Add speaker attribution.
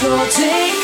Speaker 1: control, take